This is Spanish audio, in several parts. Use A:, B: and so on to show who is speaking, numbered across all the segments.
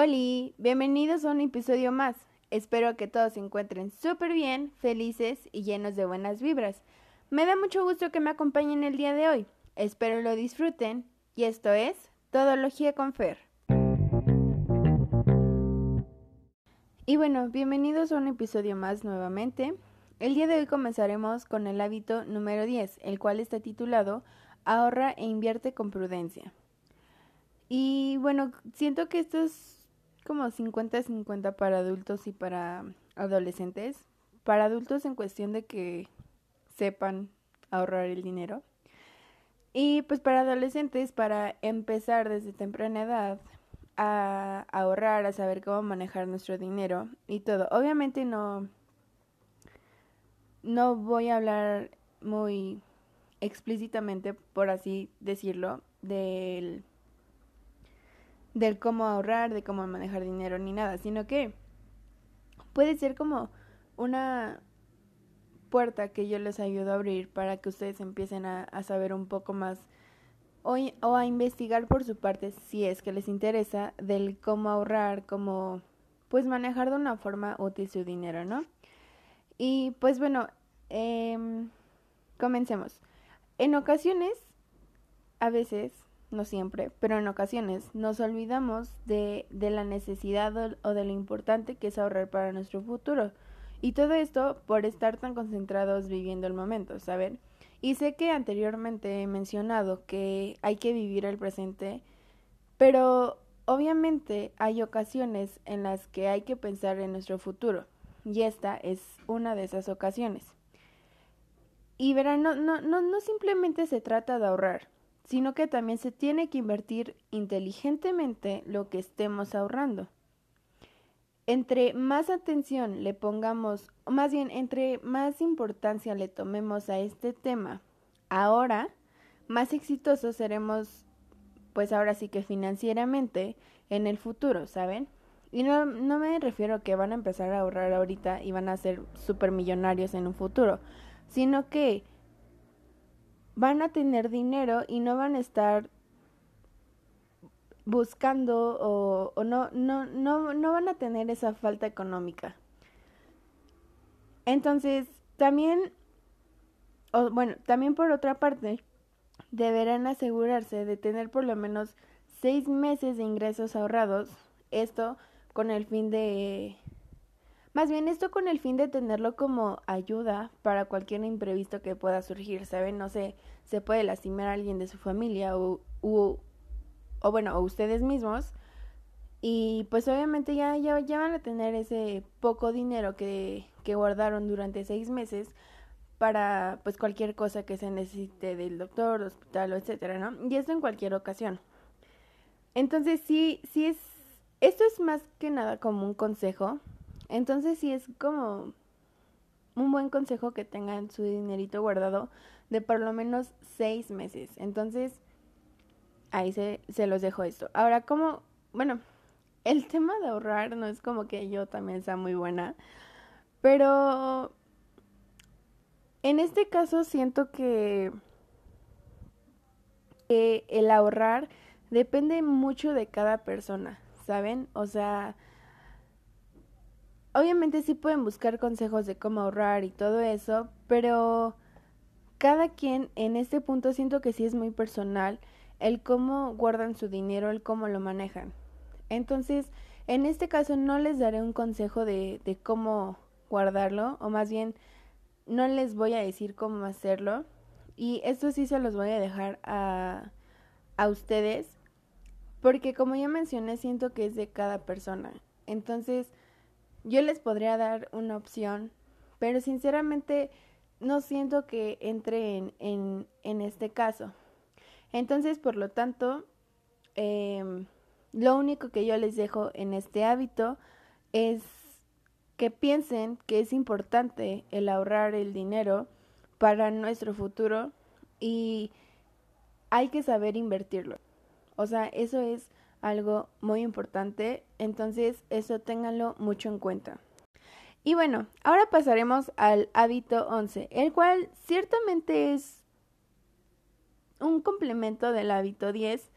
A: Hola, bienvenidos a un episodio más. Espero que todos se encuentren súper bien, felices y llenos de buenas vibras. Me da mucho gusto que me acompañen el día de hoy. Espero lo disfruten y esto es Todología con Fer. Y bueno, bienvenidos a un episodio más nuevamente. El día de hoy comenzaremos con el hábito número 10, el cual está titulado Ahorra e invierte con prudencia. Y bueno, siento que esto es como 50-50 para adultos y para adolescentes. Para adultos en cuestión de que sepan ahorrar el dinero. Y pues para adolescentes, para empezar desde temprana edad a ahorrar, a saber cómo manejar nuestro dinero y todo. Obviamente no, no voy a hablar muy explícitamente, por así decirlo, del del cómo ahorrar, de cómo manejar dinero ni nada, sino que puede ser como una puerta que yo les ayudo a abrir para que ustedes empiecen a, saber un poco más o, o, a investigar por su parte si es que les interesa del cómo ahorrar, cómo pues manejar de una forma útil su dinero, ¿no? Y pues bueno, eh, comencemos. En ocasiones, a veces, no siempre, pero en ocasiones nos olvidamos de, de la necesidad o, de lo importante que es ahorrar para nuestro futuro. Y todo esto por estar tan concentrados viviendo el momento, ¿saben? Y sé que anteriormente he mencionado que hay que vivir el presente, pero obviamente hay ocasiones en las que hay que pensar en nuestro futuro, y esta es una de esas ocasiones. Y verán, no, no, no, no simplemente se trata de ahorrar, sino que también se tiene que invertir inteligentemente lo que estemos ahorrando. Entre más atención le pongamos, o más bien entre más importancia le tomemos a este tema ahora, más exitosos seremos, pues ahora sí que financieramente, en el futuro, ¿saben? Y no, no me refiero a que van a empezar a ahorrar ahorita y van a ser supermillonarios en un futuro, sino que van a tener dinero y no van a estar buscando o, no, no, no, no van a tener esa falta económica. Entonces, también, o, bueno, también por otra parte, deberán asegurarse de tener por lo menos seis meses de ingresos ahorrados, esto con el fin de más bien esto con el fin de tenerlo como ayuda para cualquier imprevisto que pueda surgir, ¿saben? No sé, se puede lastimar a alguien de su familia o, o, o bueno, o ustedes mismos. Y pues obviamente ya, ya, ya van a tener ese poco dinero que, que guardaron durante seis meses para pues cualquier cosa que se necesite del doctor, hospital etcétera, ¿no? Y esto en cualquier ocasión. Entonces sí, sí es, esto es más que nada como un consejo entonces sí es como un buen consejo que tengan su dinerito guardado de por lo menos seis meses. Entonces, ahí se, se los dejo esto. Ahora, como, bueno, el tema de ahorrar no es como que yo también sea muy buena, pero en este caso siento que, que el ahorrar depende mucho de cada persona, ¿saben? O sea, obviamente sí pueden buscar consejos de cómo ahorrar y todo eso, pero cada quien en este punto siento que sí es muy personal el cómo guardan su dinero, el cómo lo manejan. Entonces, en este caso no les daré un consejo de, cómo guardarlo, o más bien no les voy a decir cómo hacerlo. Y esto sí se los voy a dejar a, a ustedes, porque como ya mencioné, siento que es de cada persona. Entonces, yo les podría dar una opción, pero sinceramente no siento que entre en, en, en este caso. Entonces, por lo tanto, eh, lo único que yo les dejo en este hábito es que piensen que es importante el ahorrar el dinero para nuestro futuro y hay que saber invertirlo. O sea, eso es algo muy importante, entonces eso ténganlo mucho en cuenta. Y bueno, ahora pasaremos al hábito 11, el cual ciertamente es un complemento del hábito 10.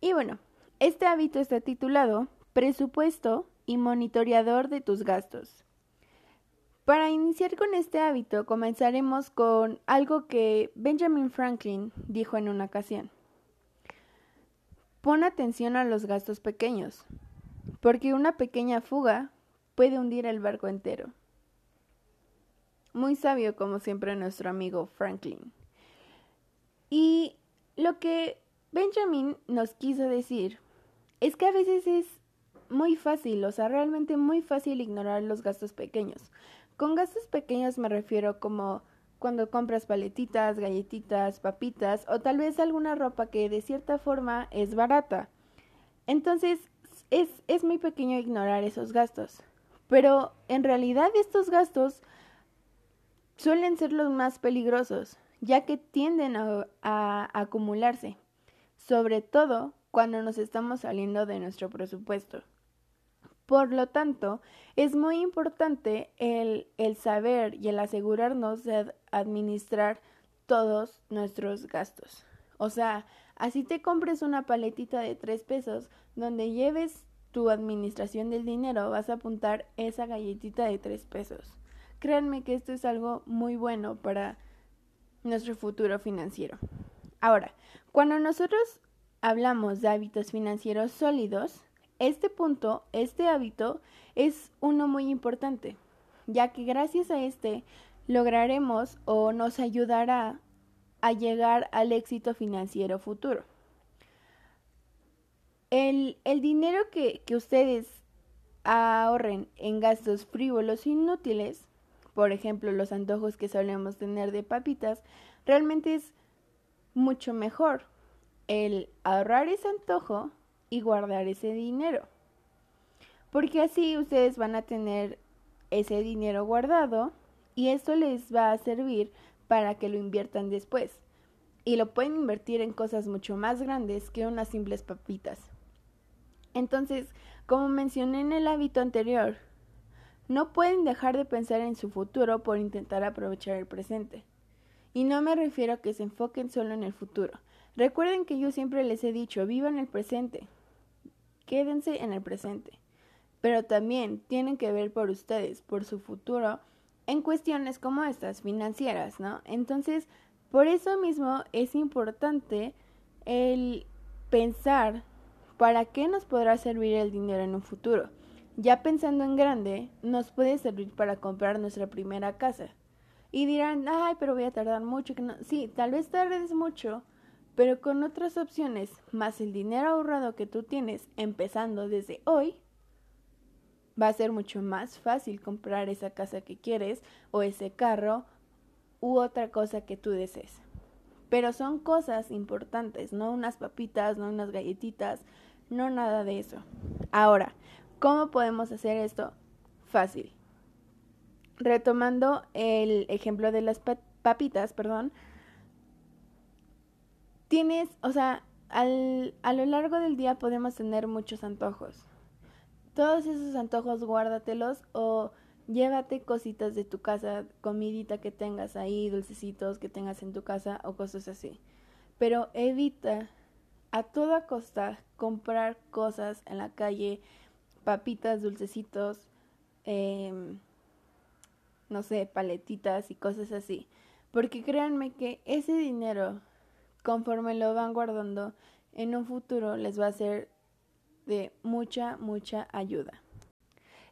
A: Y bueno, este hábito está titulado presupuesto y monitoreador de tus gastos. Para iniciar con este hábito, comenzaremos con algo que Benjamin Franklin dijo en una ocasión. Pon atención a los gastos pequeños, porque una pequeña fuga puede hundir el barco entero. Muy sabio, como siempre, nuestro amigo Franklin. Y lo que Benjamin nos quiso decir es que a veces es muy fácil, o sea, realmente muy fácil ignorar los gastos pequeños. Con gastos pequeños me refiero como cuando compras paletitas, galletitas, papitas o tal vez alguna ropa que de cierta forma es barata. Entonces es, es muy pequeño ignorar esos gastos. Pero en realidad estos gastos suelen ser los más peligrosos, ya que tienden a, acumularse, sobre todo cuando nos estamos saliendo de nuestro presupuesto. Por lo tanto, es muy importante el, el saber y el asegurarnos de administrar todos nuestros gastos. O sea, así te compres una paletita de tres pesos donde lleves tu administración del dinero, vas a apuntar esa galletita de tres pesos. Créanme que esto es algo muy bueno para nuestro futuro financiero. Ahora, cuando nosotros hablamos de hábitos financieros sólidos, este punto, este hábito, es uno muy importante, ya que gracias a este lograremos o nos ayudará a llegar al éxito financiero futuro. El, dinero que, que ustedes ahorren en gastos frívolos e inútiles, por ejemplo los antojos que solemos tener de papitas, realmente es mucho mejor el ahorrar ese antojo y guardar ese dinero. Porque así ustedes van a tener ese dinero guardado y esto les va a servir para que lo inviertan después. Y lo pueden invertir en cosas mucho más grandes que unas simples papitas. Entonces, como mencioné en el hábito anterior, no pueden dejar de pensar en su futuro por intentar aprovechar el presente. Y no me refiero a que se enfoquen solo en el futuro. Recuerden que yo siempre les he dicho, vivan el presente quédense en el presente. Pero también tienen que ver por ustedes, por su futuro, en cuestiones como estas, financieras, ¿no? Entonces, por eso mismo es importante el pensar para qué nos podrá servir el dinero en un futuro. Ya pensando en grande, nos puede servir para comprar nuestra primera casa. Y dirán, ay, pero voy a tardar mucho. No. Sí, tal vez tardes mucho, pero con otras opciones, más el dinero ahorrado que tú tienes empezando desde hoy, va a ser mucho más fácil comprar esa casa que quieres o ese carro u otra cosa que tú desees. Pero son cosas importantes, no unas papitas, no unas galletitas, no nada de eso. Ahora, ¿cómo podemos hacer esto? Fácil. Retomando el ejemplo de las papitas, perdón, tienes, o sea, al, a lo largo del día podemos tener muchos antojos. Todos esos antojos guárdatelos o llévate cositas de tu casa, comidita que tengas ahí, dulcecitos que tengas en tu casa o cosas así. Pero evita a toda costa comprar cosas en la calle, papitas, dulcecitos, em, no sé, paletitas y cosas así. Porque créanme que ese dinero conforme lo van guardando, en un futuro les va a ser de mucha, mucha ayuda.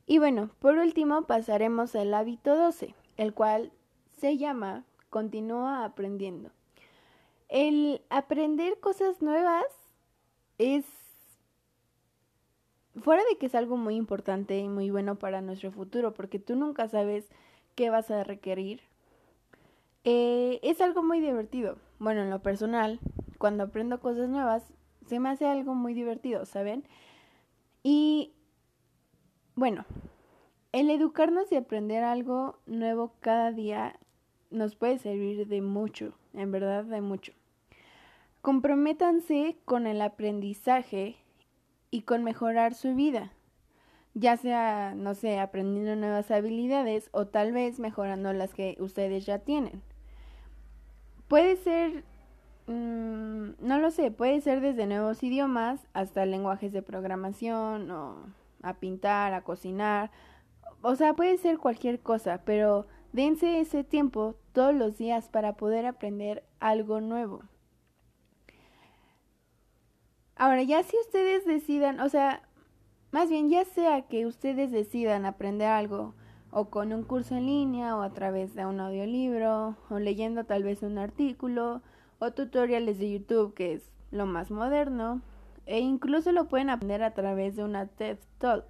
A: Y bueno, por último pasaremos al hábito 12, el cual se llama Continúa aprendiendo. El aprender cosas nuevas es, fuera de que es algo muy importante y muy bueno para nuestro futuro, porque tú nunca sabes qué vas a requerir, eh, es algo muy divertido. Bueno, en lo personal, cuando aprendo cosas nuevas, se me hace algo muy divertido, ¿saben? Y bueno, el educarnos y aprender algo nuevo cada día nos puede servir de mucho, en verdad de mucho. Comprométanse con el aprendizaje y con mejorar su vida, ya sea, no sé, aprendiendo nuevas habilidades o tal vez mejorando las que ustedes ya tienen. Puede ser, no lo sé, puede ser desde nuevos idiomas hasta lenguajes de programación o a pintar, a cocinar. O sea, puede ser cualquier cosa, pero dense ese tiempo todos los días para poder aprender algo nuevo. Ahora, ya si ustedes decidan, o sea, más bien ya sea que ustedes decidan aprender algo o con un curso en línea o a través de un audiolibro o leyendo tal vez un artículo o tutoriales de YouTube que es lo más moderno e incluso lo pueden aprender a través de una TED Talk.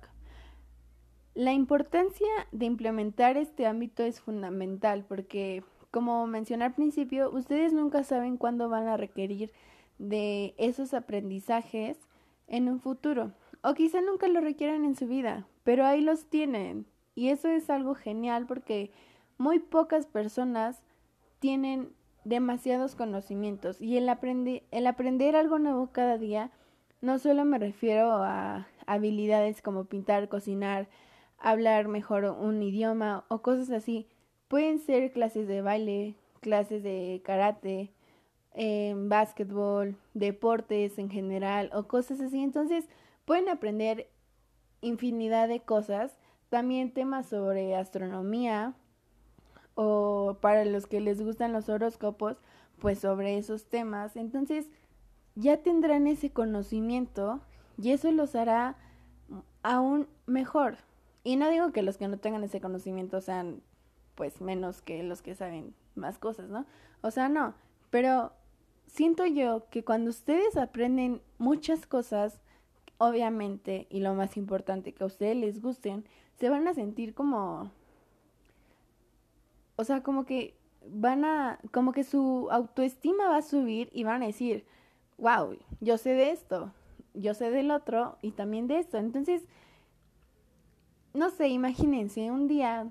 A: La importancia de implementar este ámbito es fundamental porque, como mencioné al principio, ustedes nunca saben cuándo van a requerir de esos aprendizajes en un futuro o quizá nunca lo requieran en su vida, pero ahí los tienen y eso es algo genial porque muy pocas personas tienen demasiados conocimientos y el, el aprender algo nuevo cada día no solo me refiero a habilidades como pintar, cocinar, hablar mejor un idioma o cosas así. Pueden ser clases de baile, clases de karate, eh, básquetbol, deportes en general o cosas así. Entonces pueden aprender infinidad de cosas también temas sobre astronomía o para los que les gustan los horóscopos, pues sobre esos temas. Entonces ya tendrán ese conocimiento y eso los hará aún mejor. Y no digo que los que no tengan ese conocimiento sean pues menos que los que saben más cosas, ¿no? O sea, no, pero siento yo que cuando ustedes aprenden muchas cosas, obviamente, y lo más importante, que a ustedes les gusten, se van a sentir como, o sea, como que van a, como que su autoestima va a subir y van a decir, wow, yo sé de esto, yo sé del otro y también de esto. Entonces, no sé, imagínense un día,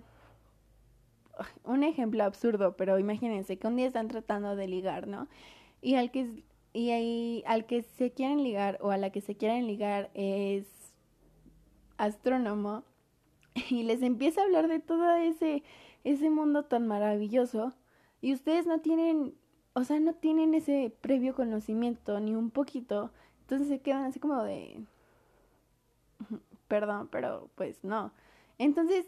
A: un ejemplo absurdo, pero imagínense que un día están tratando de ligar, ¿no? Y al que y ahí, al que se quieren ligar o a la que se quieren ligar es astrónomo y les empieza a hablar de todo ese, ese mundo tan maravilloso y ustedes no tienen, o sea, no tienen ese previo conocimiento ni un poquito, entonces se quedan así como de, perdón, pero pues no. Entonces,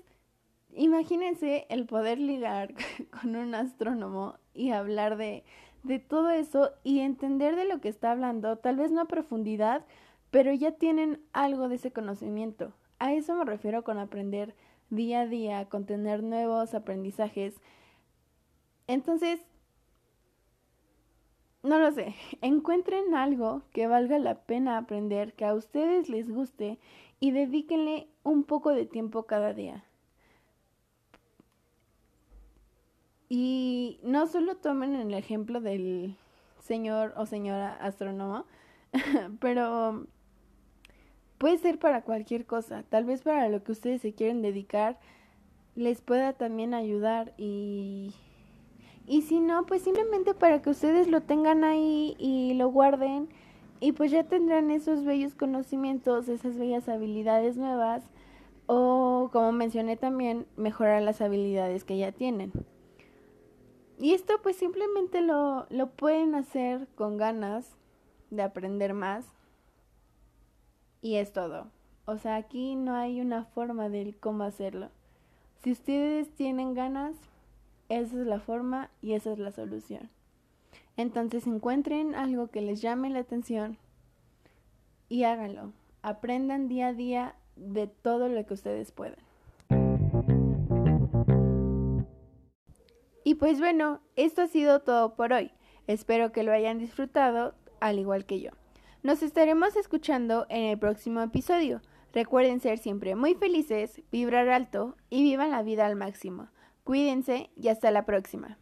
A: imagínense el poder ligar con un astrónomo y hablar de, de todo eso y entender de lo que está hablando, tal vez no a profundidad, pero ya tienen algo de ese conocimiento. A eso me refiero con aprender día a día, con tener nuevos aprendizajes. Entonces, no lo sé, encuentren algo que valga la pena aprender, que a ustedes les guste y dedíquenle un poco de tiempo cada día. Y no solo tomen el ejemplo del señor o señora astrónomo, pero Puede ser para cualquier cosa, tal vez para lo que ustedes se quieren dedicar les pueda también ayudar y y si no, pues simplemente para que ustedes lo tengan ahí y lo guarden y pues ya tendrán esos bellos conocimientos, esas bellas habilidades nuevas o como mencioné también, mejorar las habilidades que ya tienen. Y esto pues simplemente lo, lo pueden hacer con ganas de aprender más, y es todo. O sea, aquí no hay una forma de cómo hacerlo. Si ustedes tienen ganas, esa es la forma y esa es la solución. Entonces encuentren algo que les llame la atención y háganlo. Aprendan día a día de todo lo que ustedes puedan. Y pues bueno, esto ha sido todo por hoy. Espero que lo hayan disfrutado al igual que yo. Nos estaremos escuchando en el próximo episodio. Recuerden ser siempre muy felices, vibrar alto y vivan la vida al máximo. Cuídense y hasta la próxima.